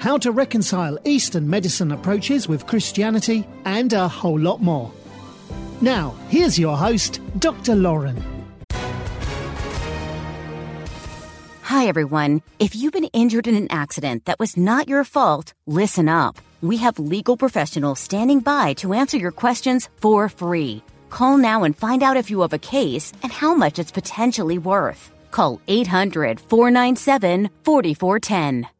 how to reconcile Eastern medicine approaches with Christianity, and a whole lot more. Now, here's your host, Dr. Lauren. Hi, everyone. If you've been injured in an accident that was not your fault, listen up. We have legal professionals standing by to answer your questions for free. Call now and find out if you have a case and how much it's potentially worth. Call 800 497 4410.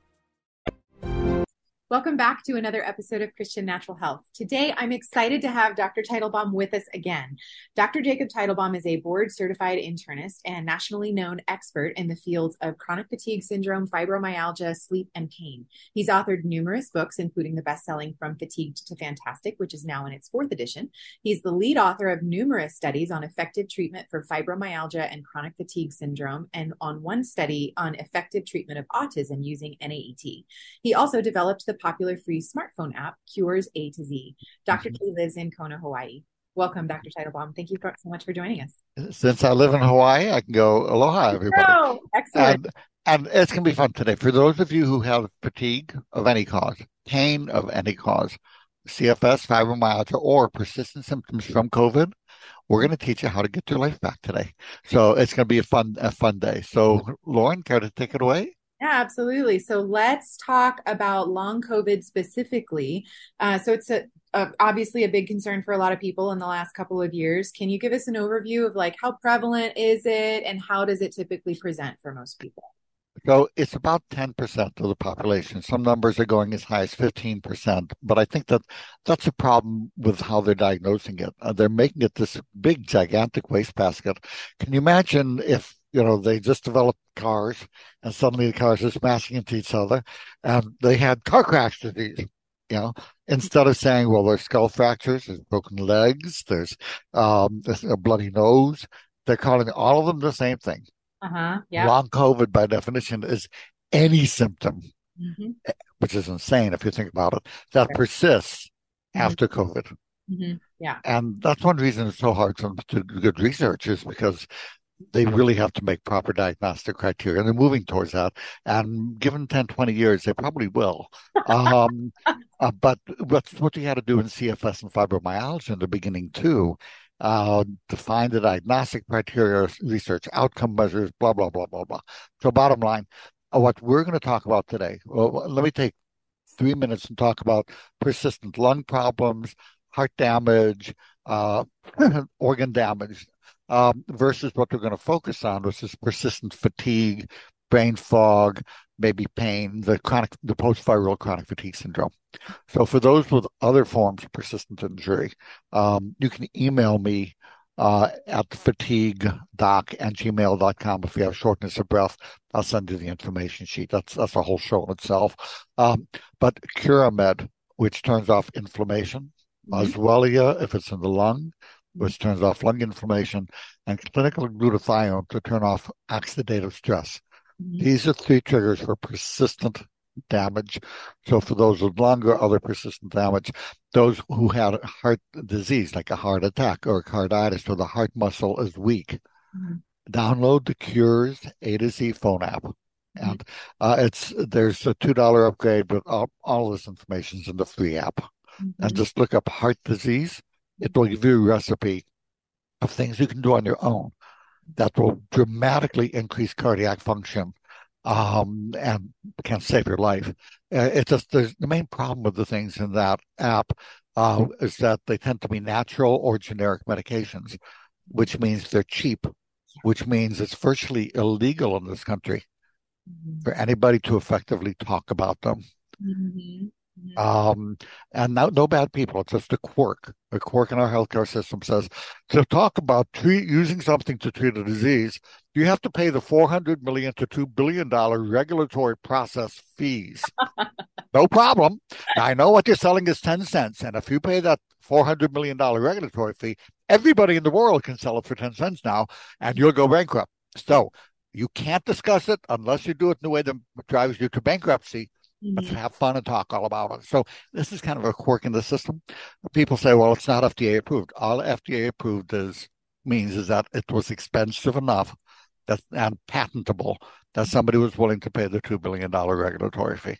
Welcome back to another episode of Christian Natural Health. Today, I'm excited to have Dr. Teitelbaum with us again. Dr. Jacob Teitelbaum is a board certified internist and nationally known expert in the fields of chronic fatigue syndrome, fibromyalgia, sleep, and pain. He's authored numerous books, including the best selling From Fatigued to Fantastic, which is now in its fourth edition. He's the lead author of numerous studies on effective treatment for fibromyalgia and chronic fatigue syndrome, and on one study on effective treatment of autism using NAET. He also developed the popular free smartphone app, Cures A to Z. doctor mm-hmm. K lives in Kona, Hawaii. Welcome, Dr. Teitelbaum. Thank you so much for joining us. Since I live in Hawaii, I can go aloha, everybody. Oh, excellent. And, and it's going to be fun today. For those of you who have fatigue of any cause, pain of any cause, CFS, fibromyalgia, or persistent symptoms from COVID, we're going to teach you how to get your life back today. So it's going to be a fun, a fun day. So, Lauren, care to take it away? Yeah, absolutely. So let's talk about long COVID specifically. Uh, so it's a, a, obviously a big concern for a lot of people in the last couple of years. Can you give us an overview of like how prevalent is it and how does it typically present for most people? So it's about 10% of the population. Some numbers are going as high as 15%, but I think that that's a problem with how they're diagnosing it. Uh, they're making it this big, gigantic wastebasket. Can you imagine if you know, they just developed cars and suddenly the cars are smashing into each other and they had car crash disease, you know, instead of saying, well, there's skull fractures, there's broken legs, there's, um, there's a bloody nose. They're calling all of them the same thing. Uh-huh. Yeah. Long COVID by definition is any symptom, mm-hmm. which is insane if you think about it, that persists mm-hmm. after COVID. Mm-hmm. Yeah. And that's one reason it's so hard to do good research is because they really have to make proper diagnostic criteria and they're moving towards that. And given 10 20 years they probably will. Um, uh, but what you had to do in cfs and fibromyalgia in the beginning too uh, define the diagnostic criteria research outcome measures blah blah blah blah blah. So bottom line uh, what we're going to talk about today well, let me take three minutes and talk about persistent lung problems heart damage uh, organ damage um, versus what they're going to focus on, which is persistent fatigue, brain fog, maybe pain, the chronic, the post-viral chronic fatigue syndrome. So for those with other forms of persistent injury, um, you can email me uh, at fatiguedoc at gmail.com. If you have shortness of breath, I'll send you the information sheet. That's that's a whole show in itself. Um, but Curamed, which turns off inflammation, mm-hmm. if it's in the lung, which turns off lung inflammation, and clinical glutathione to turn off oxidative stress. Mm-hmm. These are three triggers for persistent damage. So for those with lung or other persistent damage, those who had heart disease like a heart attack or carditis or the heart muscle is weak, mm-hmm. download the Cures A to Z phone app. Mm-hmm. And uh, it's there's a two dollar upgrade, but all, all this information is in the free app. And mm-hmm. just look up heart disease it will give you a recipe of things you can do on your own that will dramatically increase cardiac function um, and can save your life. Uh, it's just the main problem with the things in that app uh, is that they tend to be natural or generic medications, which means they're cheap, which means it's virtually illegal in this country mm-hmm. for anybody to effectively talk about them. Mm-hmm. Mm-hmm. Um, and no, no bad people. It's just a quirk. A quirk in our healthcare system says to talk about treat, using something to treat a disease, you have to pay the 400 million to 2 billion dollar regulatory process fees. no problem. I know what you're selling is 10 cents. And if you pay that 400 million dollar regulatory fee, everybody in the world can sell it for 10 cents now and you'll go bankrupt. So you can't discuss it unless you do it in the way that drives you to bankruptcy. Let's have fun and talk all about it. So this is kind of a quirk in the system. People say, well, it's not FDA approved. All FDA approved is means is that it was expensive enough that and patentable that somebody was willing to pay the two billion dollar regulatory fee.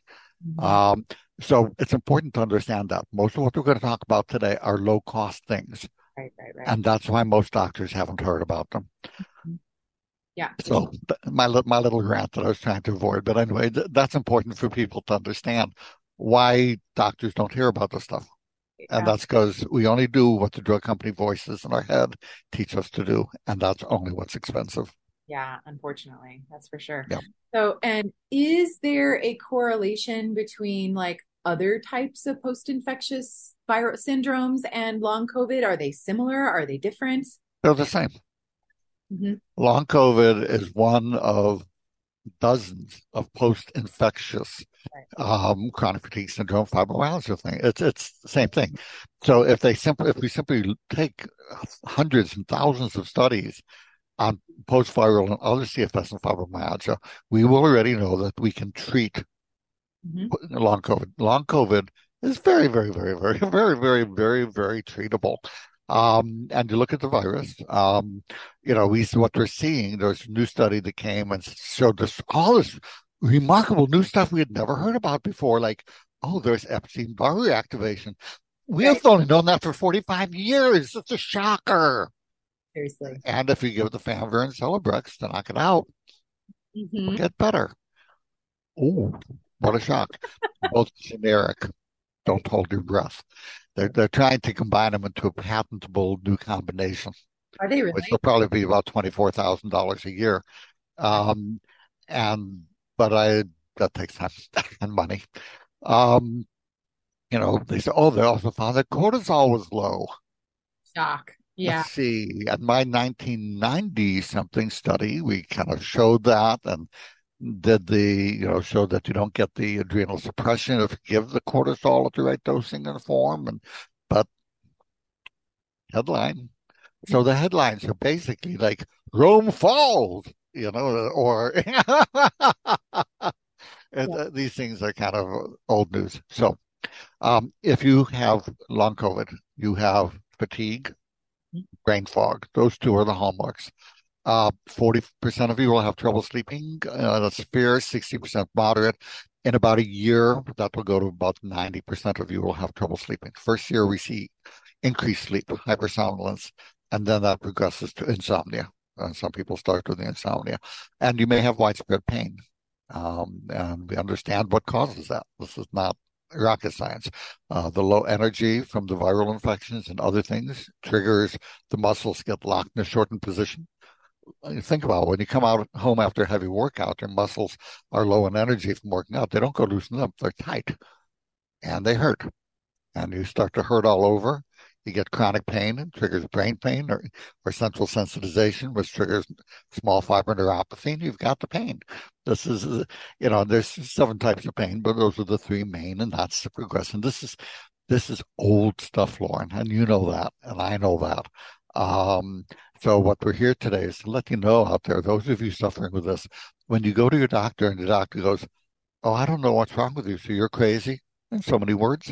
Mm-hmm. Um, so it's important to understand that most of what we're going to talk about today are low cost things. Right, right, right. And that's why most doctors haven't heard about them. Mm-hmm. Yeah. So my my little rant that I was trying to avoid, but anyway, th- that's important for people to understand why doctors don't hear about this stuff, yeah. and that's because we only do what the drug company voices in our head teach us to do, and that's only what's expensive. Yeah, unfortunately, that's for sure. Yeah. So, and is there a correlation between like other types of post-infectious viral syndromes and long COVID? Are they similar? Are they different? They're the same. Mm-hmm. Long COVID is one of dozens of post-infectious right. um, chronic fatigue syndrome fibromyalgia thing. It's it's the same thing. So if they simply if we simply take hundreds and thousands of studies on post-viral and other CFS and fibromyalgia, we will already know that we can treat mm-hmm. long COVID. Long COVID is very, very, very, very, very, very, very, very treatable. Um, and you look at the virus, um, you know, we what we're seeing. There's a new study that came and showed this all this remarkable new stuff we had never heard about before. Like, oh, there's Epstein Barr reactivation. We have only known that for 45 years. It's a shocker. Seriously. And if you give the Famvir and Celebrex to knock it out, mm-hmm. get better. Oh, what a shock. Both generic. Don't hold your breath. They're they're trying to combine them into a patentable new combination. Are they really? Which will probably be about twenty four thousand dollars a year. Um, and but I that takes time and money. Um, you know, they said, oh, they also found that cortisol was low. Shock. Yeah. Let's see, at my 1990 something study, we kind of showed that and did the you know show that you don't get the adrenal suppression if you give the cortisol at the right dosing and form and but headline. So the headlines are basically like rome falls you know or and, these things are kind of old news. So um, if you have long covid you have fatigue brain fog those two are the hallmarks uh, 40% of you will have trouble sleeping. Uh, that's severe, 60% moderate. In about a year, that will go to about 90% of you will have trouble sleeping. First year, we see increased sleep, hypersomnolence, and then that progresses to insomnia. And some people start with the insomnia. And you may have widespread pain. Um, and we understand what causes that. This is not rocket science. Uh, the low energy from the viral infections and other things triggers the muscles get locked in a shortened position think about it, when you come out home after a heavy workout, your muscles are low in energy from working out. They don't go loosen up; they're tight, and they hurt. And you start to hurt all over. You get chronic pain and triggers brain pain or, or central sensitization, which triggers small fiber neuropathy, and you've got the pain. This is, you know, there's seven types of pain, but those are the three main, and that's the progression. This is this is old stuff, Lauren, and you know that, and I know that. Um, so what we're here today is to let you know out there, those of you suffering with this, when you go to your doctor and the doctor goes, "Oh, I don't know what's wrong with you, so you're crazy," in so many words,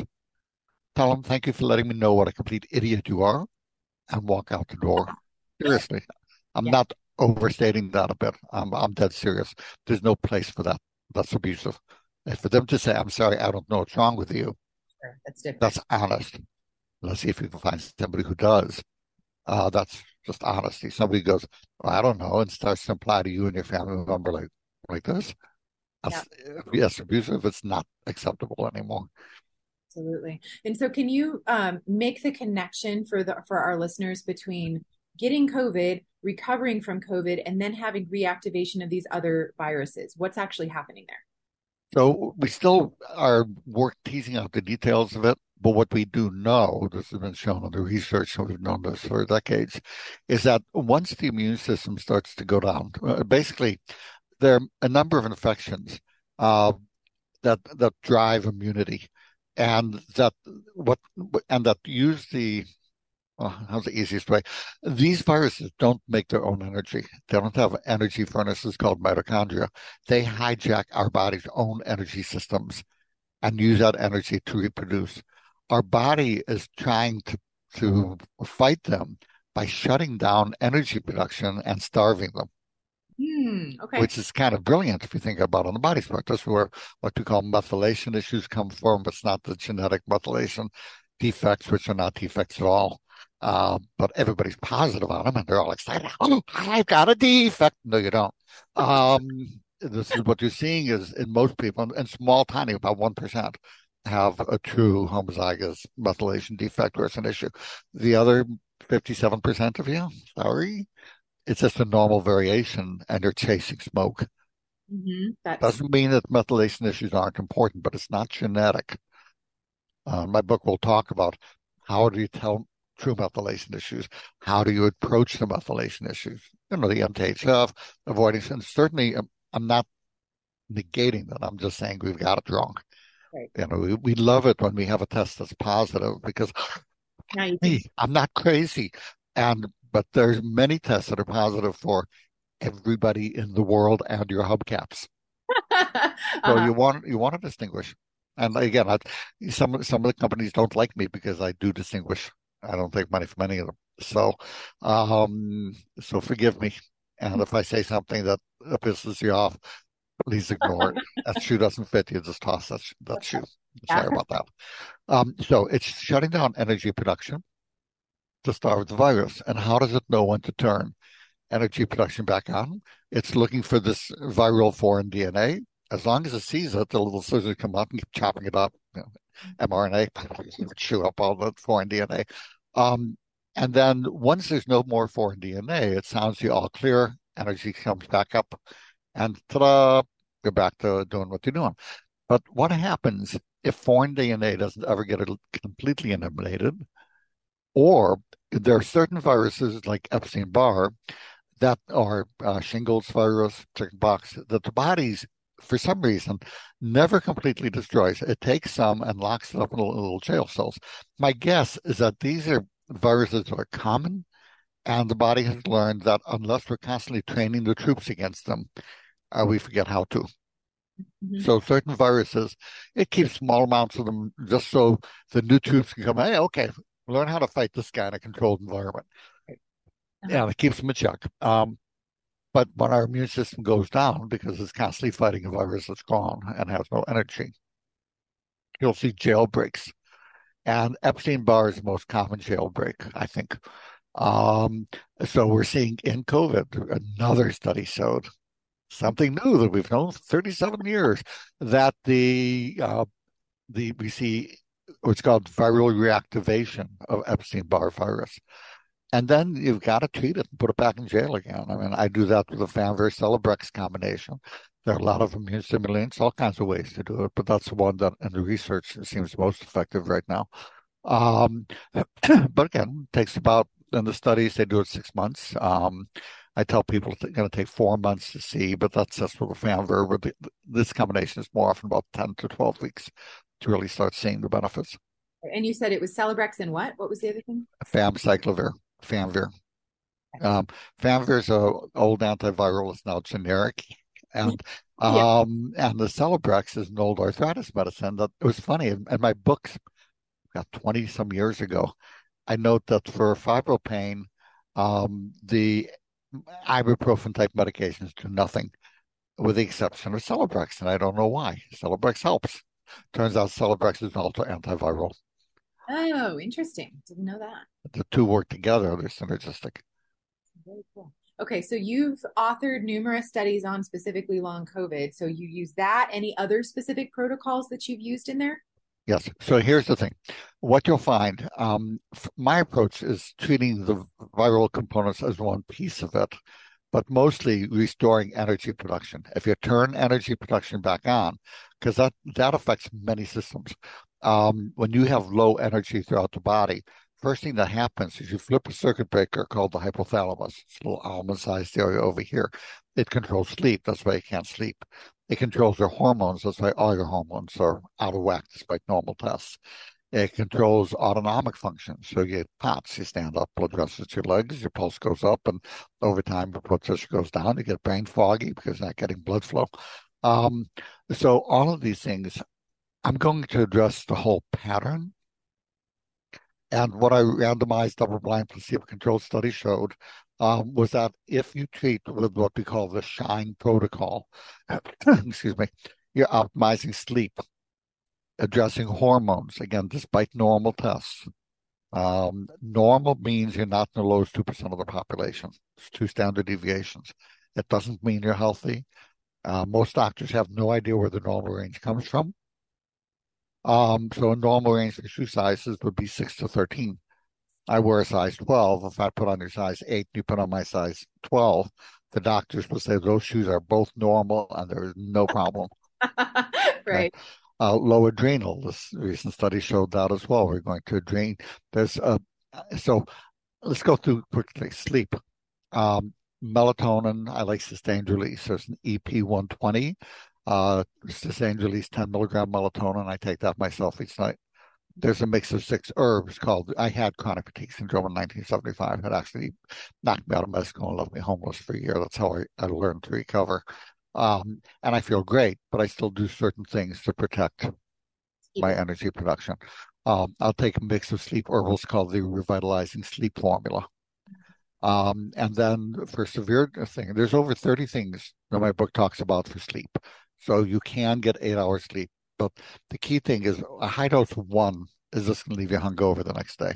tell them, "Thank you for letting me know what a complete idiot you are," and walk out the door. Seriously, I'm yeah. not overstating that a bit. I'm I'm dead serious. There's no place for that. That's abusive. And for them to say, "I'm sorry, I don't know what's wrong with you," sure. that's different. That's honest. Let's see if we can find somebody who does Uh, that's just honesty. Somebody goes, I don't know, and starts to imply to you and your family member like like this. Yeah. Yes, abusive. It's not acceptable anymore. Absolutely. And so, can you um, make the connection for the for our listeners between getting COVID, recovering from COVID, and then having reactivation of these other viruses? What's actually happening there? So we still are work teasing out the details of it, but what we do know, this has been shown in the research, and we've known this for decades, is that once the immune system starts to go down, uh, basically there are a number of infections uh, that that drive immunity, and that what and that use the well, how's the easiest way? These viruses don't make their own energy. They don't have energy furnaces called mitochondria. They hijack our body's own energy systems and use that energy to reproduce. Our body is trying to, to fight them by shutting down energy production and starving them. Mm, okay. Which is kind of brilliant if you think about it on the body's part. That's where what we call methylation issues come from. It's not the genetic methylation defects, which are not defects at all. Uh, but everybody's positive on them and they're all excited. Oh, I've got a defect. No, you don't. Um, this is what you're seeing is in most people, and small, tiny, about 1% have a true homozygous methylation defect where it's an issue. The other 57% of you, sorry, it's just a normal variation and they're chasing smoke. Mm-hmm. Doesn't mean that methylation issues aren't important, but it's not genetic. Uh, my book will talk about how do you tell true methylation issues? How do you approach the methylation issues? You know, the MTHF, avoiding, and certainly I'm, um, I'm not negating that. I'm just saying we've got it wrong. Right. You know, we, we love it when we have a test that's positive because hey, I'm not crazy. And but there's many tests that are positive for everybody in the world and your hubcaps. uh-huh. So you want you want to distinguish. And again, I, some some of the companies don't like me because I do distinguish. I don't take money from any of them. So, um, so forgive me. And if I say something that pisses you off, please ignore it. that shoe doesn't fit you. Just toss that, that shoe. Sorry about that. Um, so it's shutting down energy production to start with the virus. And how does it know when to turn energy production back on? It's looking for this viral foreign DNA. As long as it sees it, the little scissors come up and keep chopping it up. You know, mRNA, chew up all the foreign DNA. Um, and then once there's no more foreign DNA, it sounds you all clear, energy comes back up, and ta-da, you're back to doing what you're doing. But what happens if foreign DNA doesn't ever get completely eliminated? Or there are certain viruses like Epstein Barr that are uh, shingles virus, chickenpox, that the body's, for some reason, never completely destroys. It takes some and locks it up in little jail cells. My guess is that these are viruses that are common, and the body has learned that unless we're constantly training the troops against them, uh, we forget how to. Mm-hmm. So certain viruses, it keeps small amounts of them just so the new troops can come. Hey, okay, learn how to fight this guy in a controlled environment. Uh-huh. Yeah, it keeps them in check. Um, but when our immune system goes down because it's constantly fighting a virus that's gone and has no energy, you'll see jailbreaks. And Epstein Barr is the most common jailbreak, I think. Um, so we're seeing in COVID, another study showed something new that we've known for 37 years that the uh, the we see what's called viral reactivation of Epstein Barr virus. And then you've got to treat it and put it back in jail again. I mean, I do that with the Famvir Celebrex combination. There are a lot of immune stimulants, all kinds of ways to do it, but that's the one that in the research seems most effective right now. Um, but again, takes about in the studies they do it six months. Um, I tell people it's going to take four months to see, but that's just for the Famvir. But this combination is more often about ten to twelve weeks to really start seeing the benefits. And you said it was Celebrex and what? What was the other thing? Famciclovir, Famvir. Um, Famvir is a old antiviral. It's now generic, and um, yeah. and the Celebrex is an old arthritis medicine. That it was funny in, in my books, got twenty some years ago. I note that for fibro pain, um, the ibuprofen type medications do nothing, with the exception of Celebrex, and I don't know why. Celebrex helps. Turns out Celebrex is also antiviral. Oh, interesting. Didn't know that. The two work together, they're synergistic. Very cool. Okay, so you've authored numerous studies on specifically long COVID. So you use that. Any other specific protocols that you've used in there? Yes. So here's the thing. What you'll find, um, my approach is treating the viral components as one piece of it, but mostly restoring energy production. If you turn energy production back on, because that, that affects many systems. Um, when you have low energy throughout the body, first thing that happens is you flip a circuit breaker called the hypothalamus. It's a little almond-sized area over here. It controls sleep. That's why you can't sleep. It controls your hormones. That's why all your hormones are out of whack despite normal tests. It controls autonomic functions. So you get POTS, you stand up, blood rushes to your legs, your pulse goes up, and over time your blood pressure goes down. You get brain foggy because you're not getting blood flow. Um, so all of these things, I'm going to address the whole pattern and what I randomized double-blind placebo-controlled study showed um, was that if you treat with what we call the SHINE protocol, excuse me, you're optimizing sleep, addressing hormones, again, despite normal tests. Um, normal means you're not in the lowest 2% of the population. It's two standard deviations. It doesn't mean you're healthy. Uh, most doctors have no idea where the normal range comes from. Um, so a normal range for shoe sizes would be six to 13. I wear a size 12. If I put on your size eight, you put on my size 12, the doctors will say those shoes are both normal and there's no problem. right. Uh, low adrenal. This recent study showed that as well. We're going to drain. There's a, so let's go through quickly. Sleep. Um, melatonin, I like sustained release. There's an EP 120 uh, sustained release 10 milligram melatonin. I take that myself each night. There's a mix of six herbs called, I had chronic fatigue syndrome in 1975. It actually knocked me out of med school and left me homeless for a year. That's how I, I learned to recover. Um, and I feel great, but I still do certain things to protect my energy production. Um, I'll take a mix of sleep herbals called the revitalizing sleep formula. Um, and then for severe thing, there's over 30 things that my book talks about for sleep. So you can get eight hours sleep. But the key thing is a high dose of one is just going to leave you hungover the next day.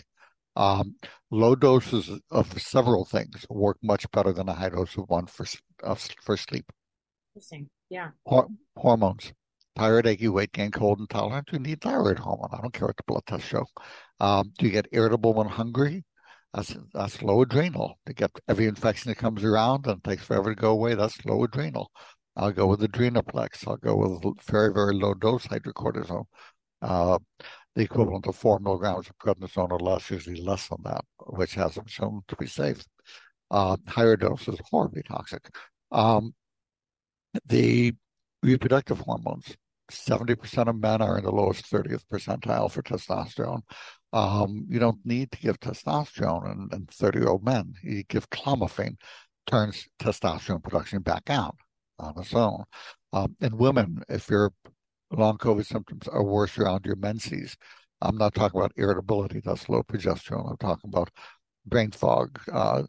Um, low doses of several things work much better than a high dose of one for uh, for sleep. Interesting. Yeah. Hor- hormones. thyroid achy, weight gain, cold intolerant. You need thyroid hormone. I don't care what the blood tests show. Um, do you get irritable when hungry? That's that's low adrenal. To get every infection that comes around and takes forever to go away, that's low adrenal. I'll go with Adrenaplex. I'll go with very, very low dose hydrocortisone. Uh, the equivalent of four milligrams of prednisone or less, usually less than that, which hasn't shown to be safe. Uh, higher doses horribly toxic. Um, the reproductive hormones, 70% of men are in the lowest 30th percentile for testosterone. Um, you don't need to give testosterone in, in 30 year old men. You give clomiphene, turns testosterone production back on on its own. Um, in women, if your long COVID symptoms are worse around your menses, I'm not talking about irritability, that's low progesterone. I'm talking about brain fog, uh,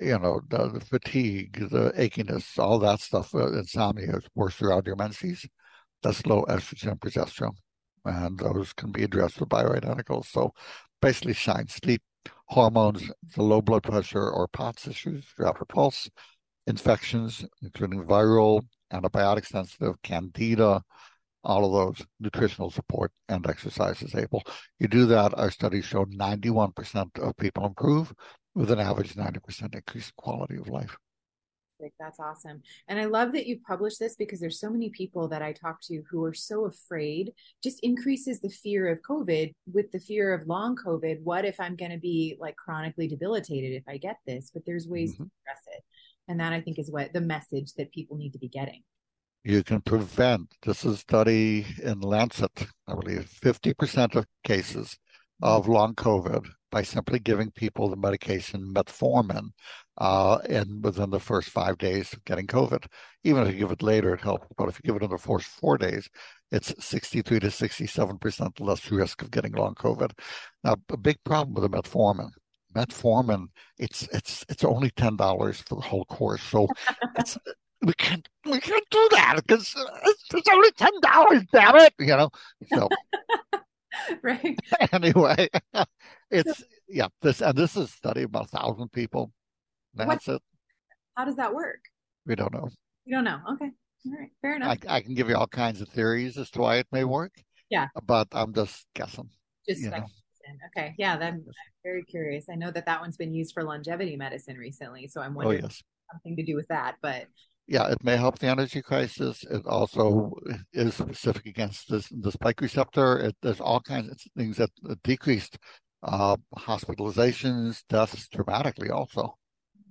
you know, the, the, fatigue, the achiness, all that stuff, uh, insomnia is worse around your menses. That's low estrogen progesterone. And those can be addressed with bioidenticals. So basically, shine sleep, hormones, the low blood pressure or POTS issues, rapid pulse, infections, including viral, antibiotic sensitive, candida, all of those nutritional support and exercise is able. You do that, our studies show 91% of people improve with an average 90% increase in quality of life. That's awesome. And I love that you published this because there's so many people that I talk to who are so afraid, just increases the fear of COVID with the fear of long COVID. What if I'm going to be like chronically debilitated if I get this? But there's ways mm-hmm. to address it. And that I think is what the message that people need to be getting. You can prevent, this is a study in Lancet, I believe, 50% of cases of mm-hmm. long COVID by simply giving people the medication metformin uh, and within the first five days of getting COVID. Even if you give it later, it helps. But if you give it in the first four days, it's 63 to 67% less risk of getting long COVID. Now, a big problem with the metformin metformin, it's it's it's only ten dollars for the whole course. So it's we can't we can't do that because it's, it's only ten dollars. Damn it, you know. So right. anyway, it's yeah. This and this is a study of about a thousand people. That's what, it. How does that work? We don't know. We don't know. Okay. All right. Fair enough. I, I can give you all kinds of theories as to why it may work. Yeah. But I'm just guessing. Just Okay. Yeah. Then I'm very curious. I know that that one's been used for longevity medicine recently. So I'm oh, wondering oh, yes. something to do with that. But yeah, it may help the energy crisis. It also is specific against this, the spike receptor. It, there's all kinds of things that decreased uh, hospitalizations, deaths dramatically also.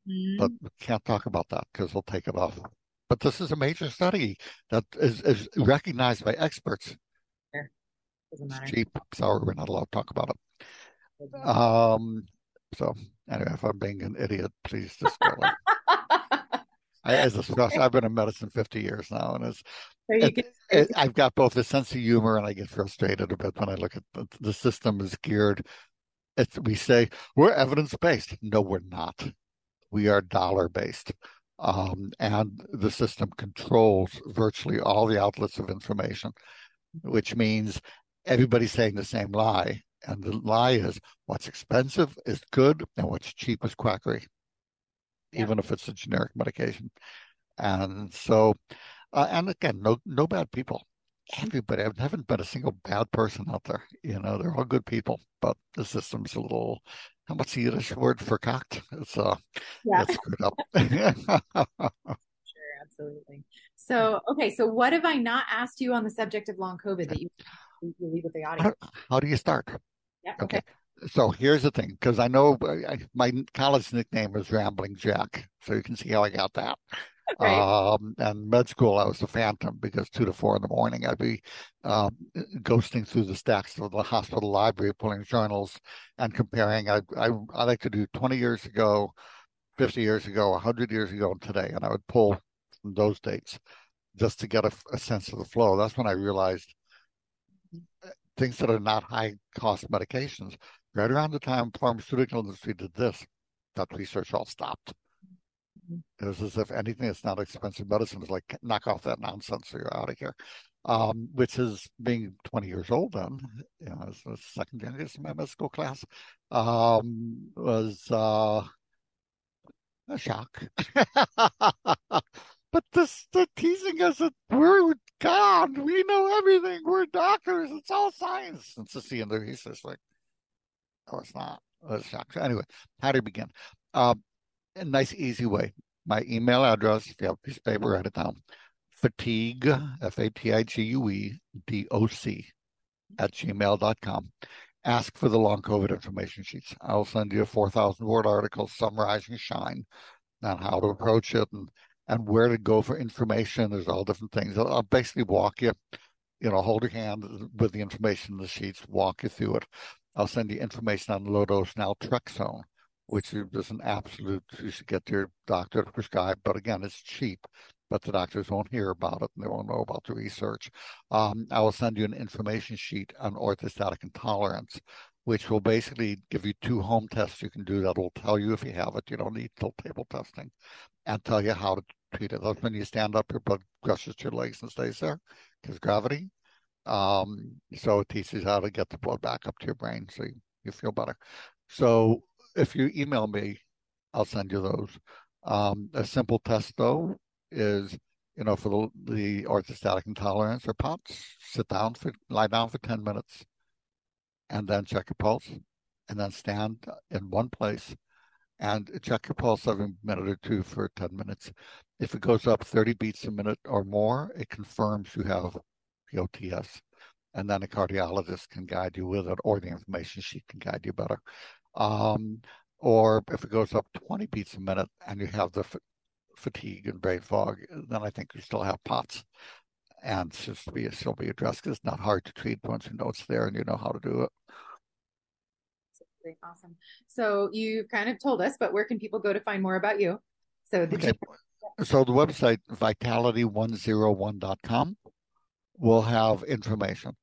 Mm-hmm. But we can't talk about that because we'll take it off. But this is a major study that is, is recognized by experts. Doesn't matter. It's cheap. Sorry, we're not allowed to talk about it. Um. So anyway, if I'm being an idiot, please just go. I, as a special, I've been in medicine 50 years now, and it's it, it, I've got both a sense of humor and I get frustrated a bit when I look at the, the system is geared. It's, we say we're evidence based. No, we're not. We are dollar based. Um, and the system controls virtually all the outlets of information, which means everybody's saying the same lie. And the lie is what's expensive is good and what's cheap is quackery yeah. even if it's a generic medication. And so, uh, and again, no no bad people. Everybody, I haven't met a single bad person out there. You know, they're all good people, but the system's a little. How much the Yiddish word for cocked? It's uh, yeah, it's screwed up. sure, absolutely. So, okay, so what have I not asked you on the subject of long COVID that you, you leave with the audience? How, do you start? Yeah. Okay. okay so here's the thing, because I know I, my college nickname was Rambling Jack, so you can see how I got that. Right. Um, and med school, I was the phantom because two to four in the morning, I'd be um, ghosting through the stacks of the hospital library, pulling journals and comparing. I, I, I like to do 20 years ago, 50 years ago, 100 years ago, and today, and I would pull from those dates just to get a, a sense of the flow. That's when I realized uh, things that are not high cost medications right around the time pharmaceutical industry did this, that research all stopped. Mm-hmm. It was as if anything that's not expensive medicine is like knock off that nonsense or you're out of here. Um, which is being 20 years old then, you know, as a second generation my medical class, um, was uh, a shock. but this, they're teasing us that we're God, we know everything, we're doctors, it's all science. Just the end of the research, like, Oh, it's not. It's not. Anyway, how do you begin? Uh, a nice, easy way. My email address, if you have a piece of paper, write it down. Fatigue, F A T I G U E D O C, at gmail.com. Ask for the long COVID information sheets. I'll send you a 4,000 word article summarizing SHINE on how to approach it and, and where to go for information. There's all different things. I'll, I'll basically walk you, you know, hold your hand with the information in the sheets, walk you through it. I'll send you information on low dose naltrexone, which is an absolute you should get your doctor to prescribe. But again, it's cheap, but the doctors won't hear about it and they won't know about the research. Um, I will send you an information sheet on orthostatic intolerance, which will basically give you two home tests you can do that will tell you if you have it. You don't need tilt table testing and tell you how to treat it. When you stand up, your blood rushes to your legs and stays there because gravity. Um, so it teaches how to get the blood back up to your brain so you, you feel better. So if you email me, I'll send you those. Um, a simple test though is, you know, for the, the orthostatic intolerance or POTS, sit down for, lie down for 10 minutes and then check your pulse and then stand in one place and check your pulse every minute or two for 10 minutes. If it goes up 30 beats a minute or more, it confirms you have POTS, and then a cardiologist can guide you with it, or the information sheet can guide you better. Um, or if it goes up 20 beats a minute and you have the f- fatigue and brain fog, then I think you still have POTS. And it's just be, still be addressed because it's not hard to treat once you know it's there and you know how to do it. Awesome. So you've kind of told us, but where can people go to find more about you? So the okay. So the website vitality101.com will have information.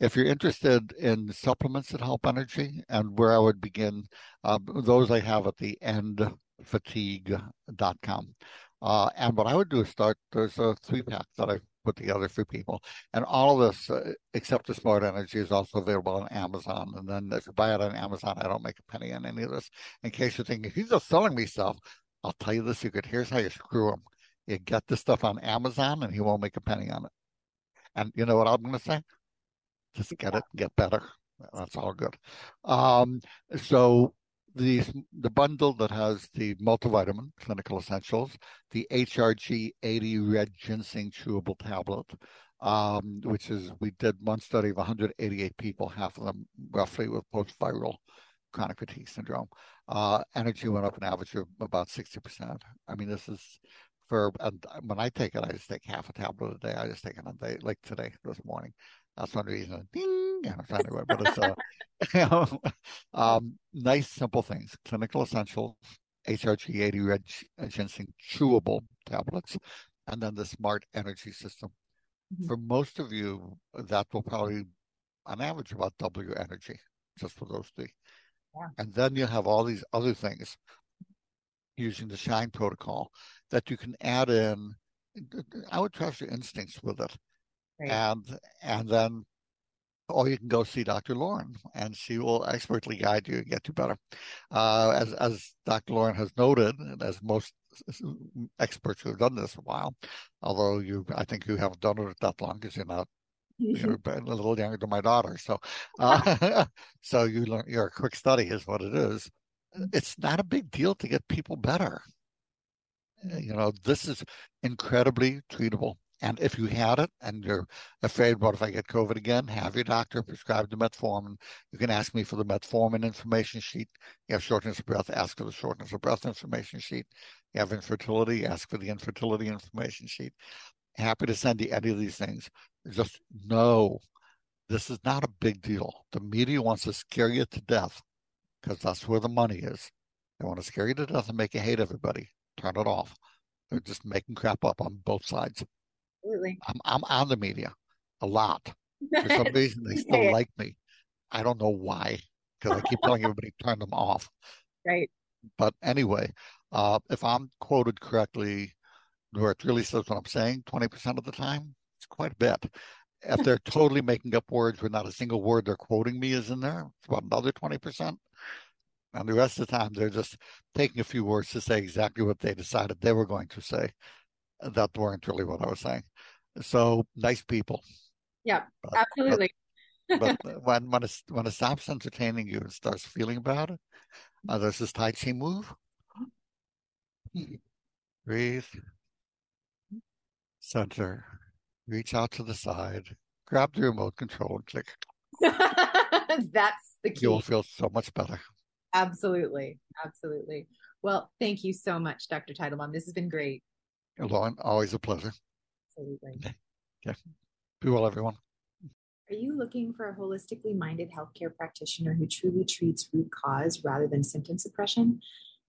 If you're interested in supplements that help energy and where I would begin, uh, those I have at the endfatigue.com. Uh, and what I would do is start, there's a three pack that I've put together for people. And all of this, uh, except the smart energy, is also available on Amazon. And then if you buy it on Amazon, I don't make a penny on any of this. In case you're thinking he's just selling me stuff, I'll tell you the secret. Here's how you screw him: you get the stuff on Amazon, and he won't make a penny on it. And you know what I'm going to say? Just get it, get better. That's all good. Um, so the the bundle that has the multivitamin clinical essentials, the HRG 80 red ginseng chewable tablet, um, which is we did one study of 188 people, half of them roughly with post-viral chronic fatigue syndrome. Uh, energy went up an average of about 60%. I mean, this is for and when I take it, I just take half a tablet a day. I just take it a day, like today, this morning. That's one reason. Ding, and I'm anyway, but it's uh, you know, um, nice, simple things. Clinical essentials, HRG 80 red ginseng chewable tablets, and then the smart energy system. Mm-hmm. For most of you, that will probably, on average, about double your energy just for those three. And then you have all these other things using the Shine protocol that you can add in. I would trust your instincts with it. Right. And and then or you can go see Dr. Lauren, and she will expertly guide you and get you better. Uh, as as Dr. Lauren has noted, and as most experts who have done this a while, although you, I think you haven't done it that long because you're not. You're mm-hmm. a little younger than my daughter, so uh, so you learn. Your quick study is what it is. Mm. It's not a big deal to get people better. Uh, you know, this is incredibly treatable. And if you had it and you're afraid, what if I get COVID again? Have your doctor prescribe the metformin. You can ask me for the metformin information sheet. You have shortness of breath, ask for the shortness of breath information sheet. You have infertility, ask for the infertility information sheet. Happy to send you any of these things. Just know this is not a big deal. The media wants to scare you to death because that's where the money is. They want to scare you to death and make you hate everybody. Turn it off. They're just making crap up on both sides. Absolutely. I'm I'm on the media a lot. For some reason, they still like me. I don't know why, because I keep telling everybody turn them off. Right. But anyway, uh, if I'm quoted correctly, where it really says what I'm saying, 20% of the time, quite a bit. If they're totally making up words where not a single word they're quoting me is in there, it's about another 20%. And the rest of the time, they're just taking a few words to say exactly what they decided they were going to say that weren't really what I was saying. So nice people. Yeah, but, absolutely. But, but when when it when it stops entertaining you and starts feeling bad, uh, there's this Tai Chi move. Breathe. Center. Reach out to the side. Grab the remote control and click. That's the key. You'll feel so much better. Absolutely. Absolutely. Well, thank you so much, Dr. Teitelbaum. This has been great. Lauren, always a pleasure. Absolutely. Yeah. Be well, everyone. Are you looking for a holistically minded healthcare practitioner who truly treats root cause rather than symptom suppression?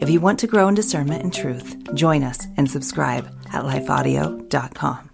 If you want to grow in discernment and truth, join us and subscribe at lifeaudio.com.